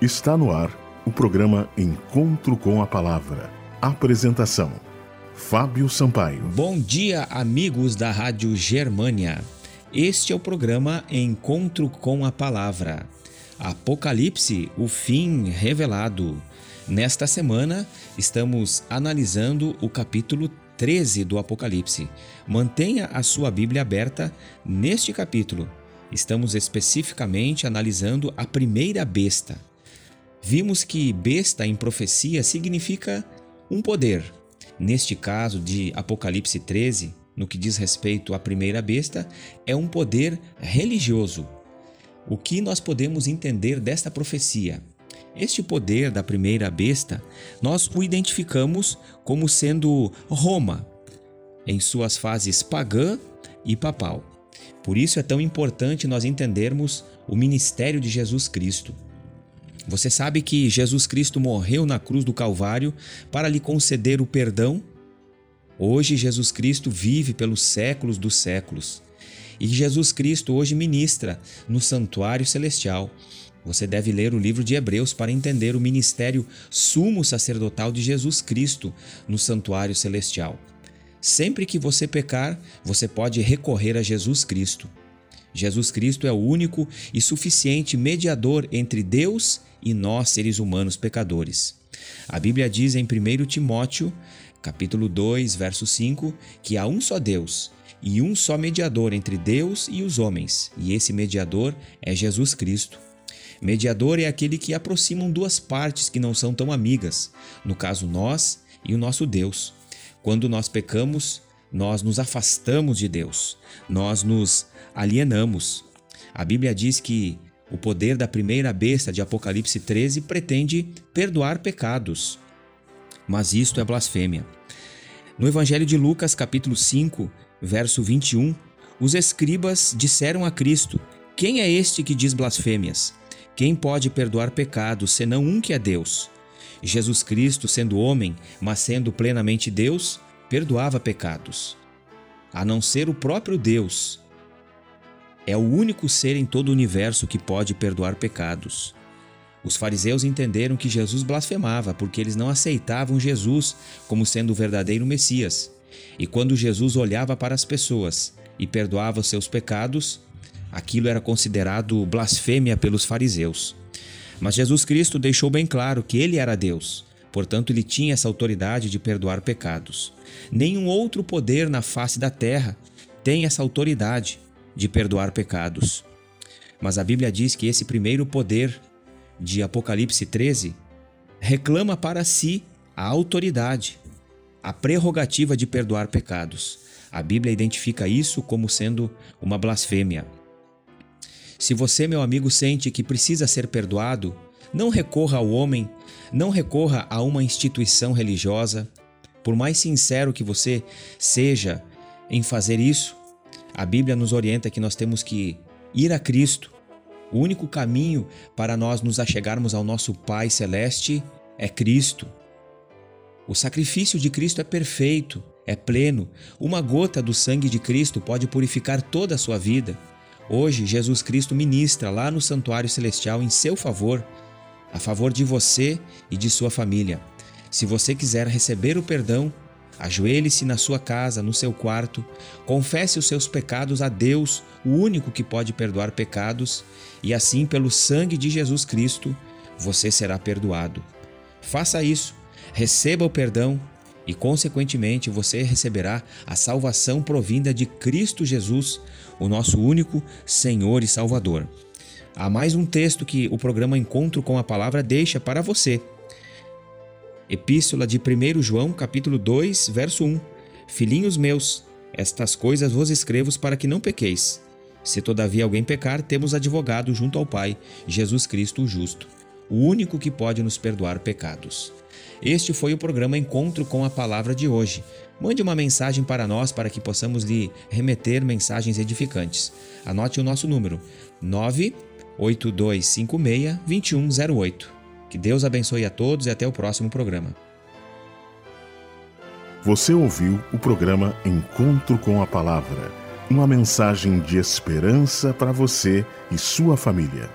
Está no ar o programa Encontro com a Palavra. Apresentação: Fábio Sampaio. Bom dia, amigos da Rádio Germânia. Este é o programa Encontro com a Palavra. Apocalipse, o fim revelado. Nesta semana, estamos analisando o capítulo 13 do Apocalipse. Mantenha a sua Bíblia aberta neste capítulo. Estamos especificamente analisando a primeira besta. Vimos que besta em profecia significa um poder. Neste caso de Apocalipse 13, no que diz respeito à primeira besta, é um poder religioso. O que nós podemos entender desta profecia? Este poder da primeira besta, nós o identificamos como sendo Roma, em suas fases pagã e papal. Por isso é tão importante nós entendermos o ministério de Jesus Cristo. Você sabe que Jesus Cristo morreu na cruz do Calvário para lhe conceder o perdão? Hoje Jesus Cristo vive pelos séculos dos séculos. E Jesus Cristo hoje ministra no santuário celestial. Você deve ler o livro de Hebreus para entender o ministério sumo sacerdotal de Jesus Cristo no santuário celestial. Sempre que você pecar, você pode recorrer a Jesus Cristo. Jesus Cristo é o único e suficiente mediador entre Deus e nós, seres humanos pecadores. A Bíblia diz em 1 Timóteo, capítulo 2, verso 5, que há um só Deus e um só mediador entre Deus e os homens, e esse mediador é Jesus Cristo. Mediador é aquele que aproximam duas partes que não são tão amigas, no caso nós e o nosso Deus. Quando nós pecamos, nós nos afastamos de Deus, nós nos alienamos. A Bíblia diz que o poder da primeira besta de Apocalipse 13 pretende perdoar pecados. Mas isto é blasfêmia. No Evangelho de Lucas, capítulo 5, verso 21, os escribas disseram a Cristo: Quem é este que diz blasfêmias? Quem pode perdoar pecados senão um que é Deus? Jesus Cristo, sendo homem, mas sendo plenamente Deus, perdoava pecados. A não ser o próprio Deus, é o único ser em todo o universo que pode perdoar pecados. Os fariseus entenderam que Jesus blasfemava porque eles não aceitavam Jesus como sendo o verdadeiro Messias. E quando Jesus olhava para as pessoas e perdoava seus pecados, aquilo era considerado blasfêmia pelos fariseus. Mas Jesus Cristo deixou bem claro que ele era Deus, portanto, ele tinha essa autoridade de perdoar pecados. Nenhum outro poder na face da terra tem essa autoridade de perdoar pecados. Mas a Bíblia diz que esse primeiro poder de Apocalipse 13 reclama para si a autoridade, a prerrogativa de perdoar pecados. A Bíblia identifica isso como sendo uma blasfêmia. Se você, meu amigo, sente que precisa ser perdoado, não recorra ao homem, não recorra a uma instituição religiosa. Por mais sincero que você seja em fazer isso, a Bíblia nos orienta que nós temos que ir a Cristo. O único caminho para nós nos achegarmos ao nosso Pai Celeste é Cristo. O sacrifício de Cristo é perfeito, é pleno. Uma gota do sangue de Cristo pode purificar toda a sua vida. Hoje, Jesus Cristo ministra lá no Santuário Celestial em seu favor, a favor de você e de sua família. Se você quiser receber o perdão, Ajoelhe-se na sua casa, no seu quarto, confesse os seus pecados a Deus, o único que pode perdoar pecados, e assim, pelo sangue de Jesus Cristo, você será perdoado. Faça isso, receba o perdão e, consequentemente, você receberá a salvação provinda de Cristo Jesus, o nosso único Senhor e Salvador. Há mais um texto que o programa Encontro com a Palavra deixa para você. Epístola de 1 João, capítulo 2, verso 1. Filhinhos meus, estas coisas vos escrevo para que não pequeis. Se todavia alguém pecar, temos advogado junto ao Pai, Jesus Cristo o justo, o único que pode nos perdoar pecados. Este foi o programa Encontro com a Palavra de hoje. Mande uma mensagem para nós para que possamos lhe remeter mensagens edificantes. Anote o nosso número: 98256 2108. Que Deus abençoe a todos e até o próximo programa. Você ouviu o programa Encontro com a Palavra uma mensagem de esperança para você e sua família.